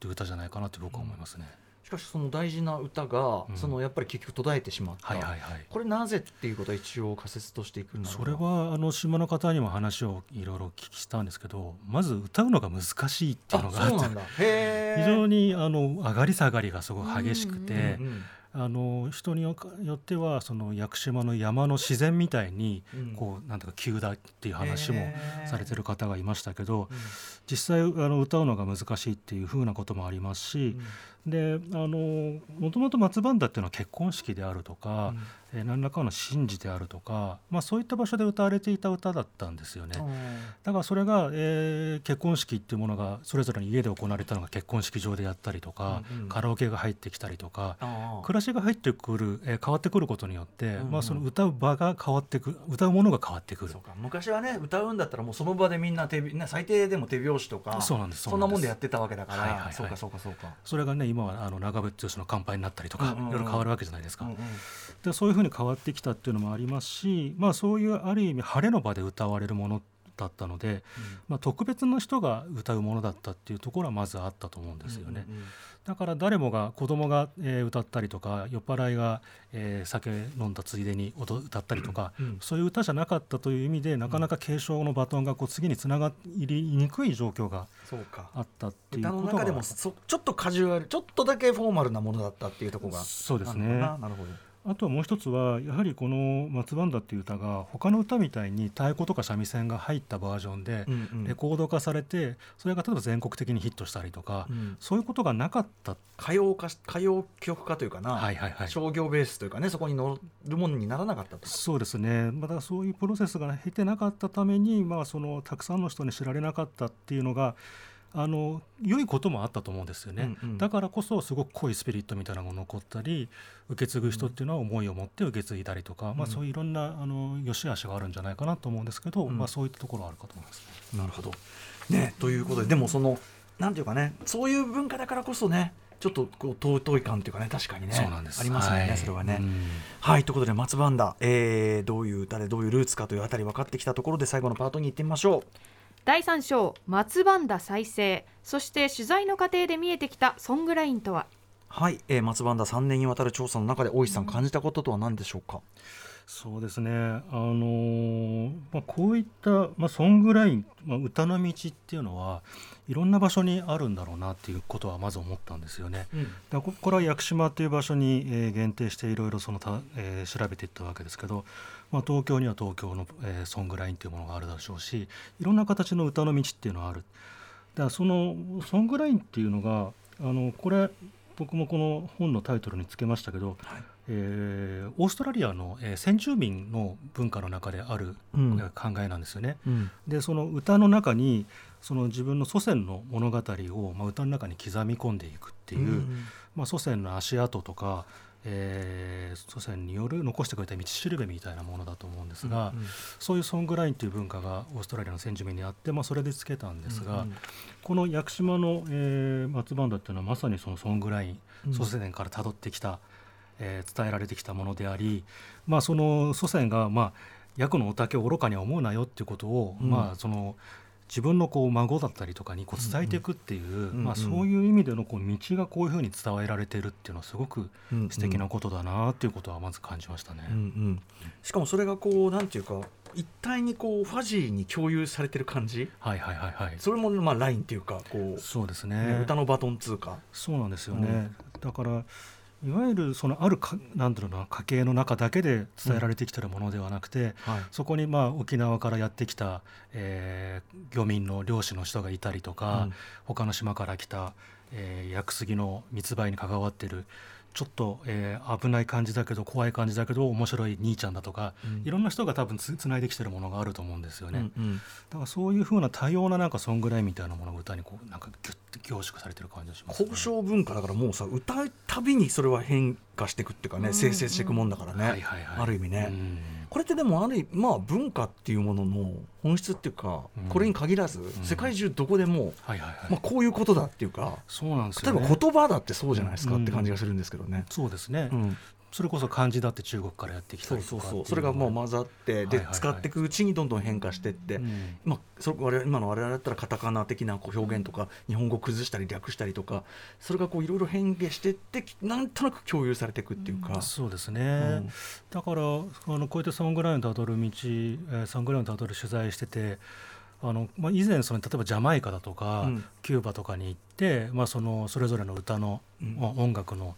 ていう歌じゃないかなって僕は思いますね。しかしその大事な歌が、うん。そのやっぱり結局途絶えてしまった、はいはいはい。これなぜっていうことは一応仮説としていくそれはあの島の方にも話をいろいろお聞きしたんですけどまず歌うのが難しいっていうのがあって非え常にあの上がり下がりがすごい激しくて、あの人によよってはその屋久島の山の自然みたいにうん。こうなんとか急だっていう話もされてる方がいましたけどうん。実際あの歌うのが難しいっていうふうなこともありますしであのもともと松バンダっていうのは結婚式であるとか、えー何らかの神事であるとか、まあ、そういった場所で歌われていた歌だったんですよね。だからそれが、えー結婚式っていうものがそれぞれに家で行われたのが結婚式場でやったりとか、うんうん。カラオケが入ってきたりとか、あー。暮らしが入ってくる、えー変わってくることによって、うんうん。まあ、その歌う場が変わってくる歌うものが変わってくる。そうか。昔はね歌うんだったらもうその場でみんな手最低でも手拍子とかそうなんです。そんなもんでやってたわけだから、はいはいはい。そうかそうかそうか、それがね今はあの長渕剛の乾杯になったりとか、いろいろ変わるわけじゃないですか。でそういうふうに変わってきたっていうのもありますし、まあ、そういうある意味晴れの場で歌われるものだったので、まあ、特別な人が歌うものだったっていうところはまずあったと思うんですよね。うんうんうん。だから誰もが子供が、えー歌ったりとか酔っ払いが、えー酒飲んだついでに踊歌ったりとか、うんそういう歌じゃなかったという意味でなかなか継承のバトンがこう次につながりにくい状況があったっていう歌ことがの中でもそちょっとカジュアルちょっとだけフォーマルなものだったっていうところがそうですね。なるほどあとはもう一つはやはりこの「松バンダ」っていう歌が他の歌みたいに太鼓とか三味線が入ったバージョンでレコード化されてそれが例えば全国的にヒットしたりとか、うんそういうことがなかった、歌謡化し歌謡曲化というかな、はいはいはい。商業ベースというかねそこに乗るものにならなかったと。そうですね。まだそういうプロセスが経てなかったために、まあ、そのたくさんの人に知られなかったっていうのがあの良いこともあったと思うんですよね、うんうん。だからこそすごく濃いスピリットみたいなのが残ったり受け継ぐ人っていうのは思いを持って受け継いだりとか、まあ、そういういろんなあの良し悪しがあるんじゃないかなと思うんですけど、うん。まあ、そういったところはあるかと思います。ね。なるほど。ねということででもそのなんていうかねそういう文化だからこそねちょっとこう尊い感というかね確かにねそうなんです。ありますよね、はい。それはね。うん。はいということで松バンダ、えーどういう歌でどういうルーツかというあたり分かってきたところで最後のパートに行ってみましょう。第3章松バンダ再生そして取材の過程で見えてきたソングラインとは？はい、えー、松バンダ3年にわたる調査の中で大石さん感じたこととは何でしょうか？そうですね、あのーまあ、こういった、まあ、ソングライン、まあ、歌の道っていうのはいろんな場所にあるんだろうなっていうことはまず思ったんですよね。うんだからここれは屋久島という場所に、えー限定していろいろそのた、えー調べていったわけですけど、まあ、東京には東京の、えーソングラインというものがあるでしょうしいろんな形の歌の道っていうのはある。だからそのソングラインっていうのがあのこれ僕もこの本のタイトルにつけましたけどえー、オーストラリアの、えー、先住民の文化の中である、うん、考えなんですよね。うん、でその歌の中にその自分の祖先の物語を、まあ、歌の中に刻み込んでいくっていう、うん、まあ、祖先の足跡とか、えー、祖先による残してくれた道しるべみたいなものだと思うんですが、うんうん、そういうソングラインという文化がオーストラリアの先住民にあって、まあ、それでつけたんですが、うんうん、この屋久島の、えー、松バンダっていうのはまさにそのソングライン、祖先からたどってきた、えー、伝えられてきたものであり、まあ、その祖先が、まあ、役のお竹を愚かに思うなよっていうことを、うん、まあ、その自分のこう孫だったりとかにこう伝えていくっていう、まあ、そういう意味でのこう道がこういうふうに伝えられてるっていうのはすごく素敵なことだなっていうことはまず感じましたね。うん。うん、しかもそれがこうなんていうか一体にこうファジーに共有されてる感じ、はいはいはいはい、それもまあラインっていうかこうそうですね、ね、歌のバトン通過そうなんですよね、うん、だからいわゆるそのあるかなんだろうな家系の中だけで伝えられてきてるものではなくて、うんはい、そこにまあ沖縄からやってきた、えー、漁民の漁師の人がいたりとか、うん、他の島から来た、えー、屋久杉の密売に関わってるちょっと、えー、危ない感じだけど怖い感じだけど面白い兄ちゃんだとか、うん、いろんな人が多分つつないできてるものがあると思うんですよね、うんうん、だからそういうふうな多様ななんかソングラインみたいなものが歌にこうなんかギュッと凝縮されてる感じがします、ね、交渉文化だからもうさ歌うたびにそれは変化していくっていうかね、生成していくもんだからね、はいはいはい、ある意味ね。これってでもあるまあ文化っていうものの本質っていうか、これに限らず、世界中どこでも、まあ、こういうことだっていうかそうなんですよ、ね、例えば言葉だってそうじゃないですかって感じがするんですけどね。そうですね、それこそ漢字だって中国からやってきたりそうそうそう。それがもう混ざってで、使っていくうちにどんどん変化していって、うん、まあ、そ我々今の我々だったらカタカナ的なこう表現とか日本語崩したり略したりとかそれがこういろいろ変化していってなんとなく共有されていくっていうか、うん、そうですね、うん、だからあのこうやってサングラインたどる道、えー、サングラインたどる取材しててあのまあ、以前その例えばジャマイカだとか、うん、キューバとかに行って、まあ、そのそれぞれの歌の、うん、音楽の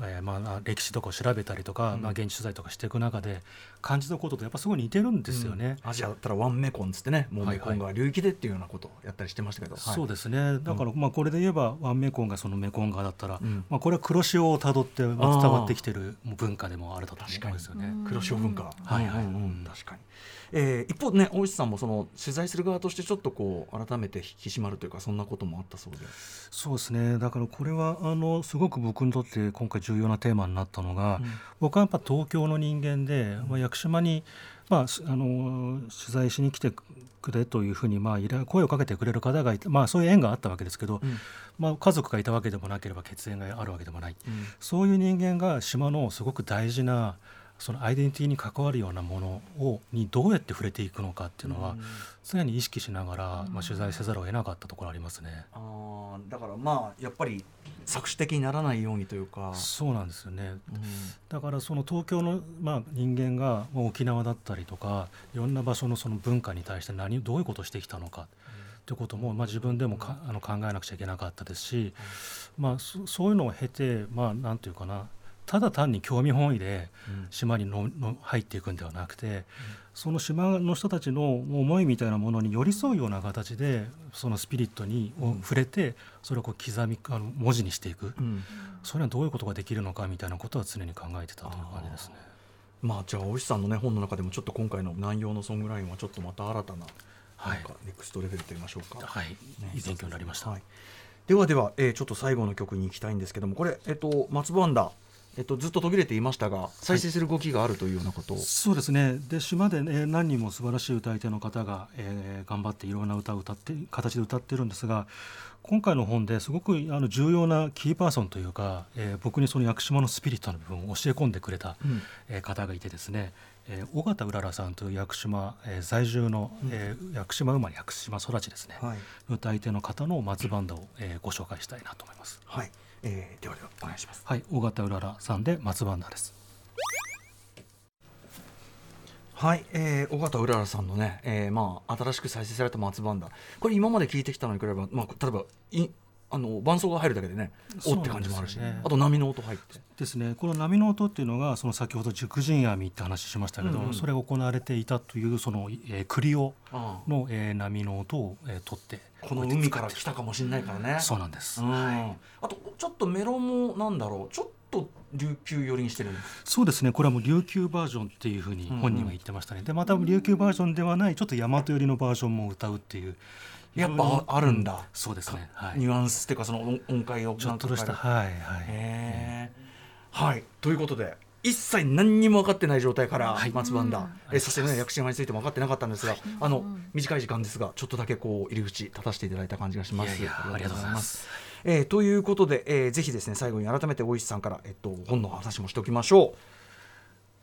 えー、まあ歴史とかを調べたりとか、うん、まあ、現地取材とかしていく中で感じたこととやっぱすごい似てるんですよね、うん、アジアだったらワンメコンつってねもうメコンが流域でっていうようなことをやったりしてましたけど、はいはい、そうですね。だからまあこれで言えばワンメコンがそのメコン側だったら、うん、まあ、これは黒潮をたどって伝わってきてる文化でもあると思うんですよね。黒潮文化、はいはい、確かに。えー、一方ね大石さんもその取材する側としてちょっとこう改めて引き締まるというかそんなこともあったそうで。そうですね。だからこれはあのすごく僕にとって今回重要なテーマになったのが、うん、僕はやっぱ東京の人間で、まあ、屋久島に、まあ、あの取材しに来てくれというふうに、まあ、声をかけてくれる方がいて、まあ、そういう縁があったわけですけど、うん、まあ、家族がいたわけでもなければ血縁があるわけでもない、うん、そういう人間が島のすごく大事なそのアイデンティティに関わるようなものをにどうやって触れていくのかっていうのは、常に意識しながら、まあ、取材せざるを得なかったところありますね。あだからまあやっぱり作詞的にならないようにというか。そうなんですよね、うん、だからその東京の、まあ、人間が沖縄だったりとかいろんな場所のその文化に対して何どういうことをしてきたのか、っていうことも、まあ、自分でもかあの考えなくちゃいけなかったですし、まあ、そそういうのを経て、まあ、なんていうかなただ単に興味本位で島にのの入っていくんではなくて、その島の人たちの思いみたいなものに寄り添うような形でそのスピリットにを触れてそれをこう刻みあの文字にしていく、うん、それはどういうことができるのかみたいなことは常に考えてたという感じですね。まあ、じゃあ大石さんの、ね、本の中でもちょっと今回の内容のソングラインはちょっとまた新たななんかネクストレベルと言いましょうか。はい、ね、いい勉強になりました。はい、ではでは、えー、ちょっと最後の曲に行きたいんですけどもこれ、えっと、松バンダえっと、ずっと途切れていましたが再生する動きがあるというようなことを、はい、そうですね。で島で、ね、何人も素晴らしい歌い手の方が、えー、頑張っていろんな歌を歌って形で歌ってるんですが今回の本ですごくあの重要なキーパーソンというか、えー、僕にその屋久島のスピリットの部分を教え込んでくれた、うん、えー、方がいてですねえー、尾形うららさんという屋久島、えー、在住の、うん、えー、屋久島生まれ屋久島育ちですね、はい、歌い手の方の松バンドを、えー、ご紹介したいなと思います。はいえー、ではではお願いします。はい尾形うららさんで松バンダです。はい、えー、尾形うららさんのね、えー、まあ新しく再生された松バンダこれ今まで聞いてきたのに比べれば、まあ、例えばいあの伴奏が入るだけでねおって感じもあるし、ね、あと波の音入って。ですね。この波の音っていうのがその先ほど熟人網って話しましたけど、うんうん、それが行われていたというその、えー、栗尾の、えー、波の音を、えー、取ってこの海から来たかもしれないからね。そうなんです、うん、あとちょっとメロもなんだろう。ちょっと琉球寄りにしてるそうですね。これはもう琉球バージョンっていうふうに本人は言ってましたね、でまた琉球バージョンではないちょっと大和寄りのバージョンも歌うっていう。やっぱあるんだ、そうですね、はい、ニュアンスっていうかその音音階をちょっとした？はいはい。はい。ということで一切何にも分かってない状態からはい。松番だ、うん。えそしてね屋久島についても分かってなかったんですが、あの短い時間ですがちょっとだけこう入り口立たせていただいた感じがします。いやいやありがとうございます。えーということで、えーぜひですね最後に改めて大石さんから、えっと、本の話もしておきましょ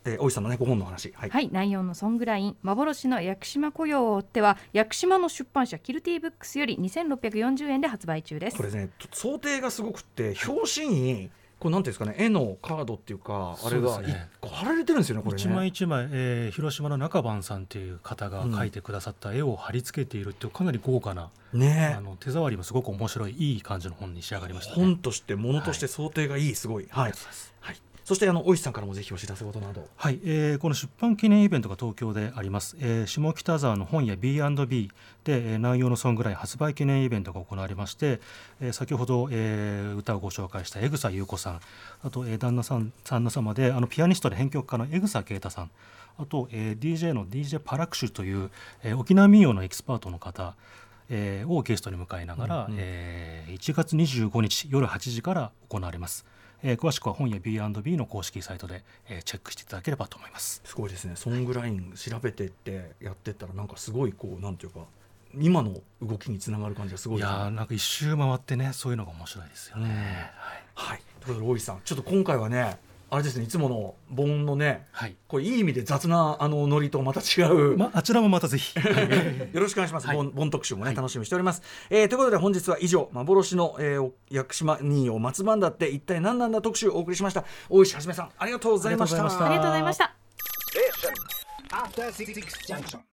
う、えー大石さんのねご本の話。はい、はい、内容のソングライン幻の屋久島雇用を追っては屋久島の出版社キルティブックスより2640円で発売中です。これねと想定がすごくって表紙にこれなんていうんですかね絵のカードっていうかあれが貼られてるんですよねこれね。一枚一枚、えー広島の中番さんという方が描いてくださった絵を貼り付けているっていうかなり豪華な、ね。あの手触りもすごく面白いいい感じの本に仕上がりました、ね。本として物として想定がいい、すごい。はい、はい、そしてあの大石さんからもぜひお知らせことなど。はい、えーこの出版記念イベントが東京であります、えー下北沢の本屋 B&B で、えー南洋のソングライン発売記念イベントが行われまして、えー先ほど、えー歌をご紹介した江草優子さんあと、えー旦那さん旦那様であのピアニストで編曲家の江草啓太さんあと、えー DJ の DJ パラクシュという、えー沖縄民謡のエキスパートの方えーをゲストに迎えながら、えー1月25日夜8時から行われます、えー詳しくは本屋 B&B の公式サイトで、えーチェックしていただければと思います。すごいですね。ソングライン調べてってやってったらなんかすごいこうなんていうか今の動きにつながる感じがすごいいですね。やーなんか一周回ってねそういうのが面白いですよね、うん。はい、はい。ということで大石さんちょっと今回はねあれですねいつもの盆のねはいこれいい意味で雑なあのノリとまた違う、まあちらもまたぜひ [laughs] よろしくお願いします。はいボンボン特集もね、はい楽しみにしております。えーということで本日は以上幻の、えー、屋久島任用松番だって一体何なんだ特集をお送りしました。大石はじめさんありがとうございました。ありがとうございました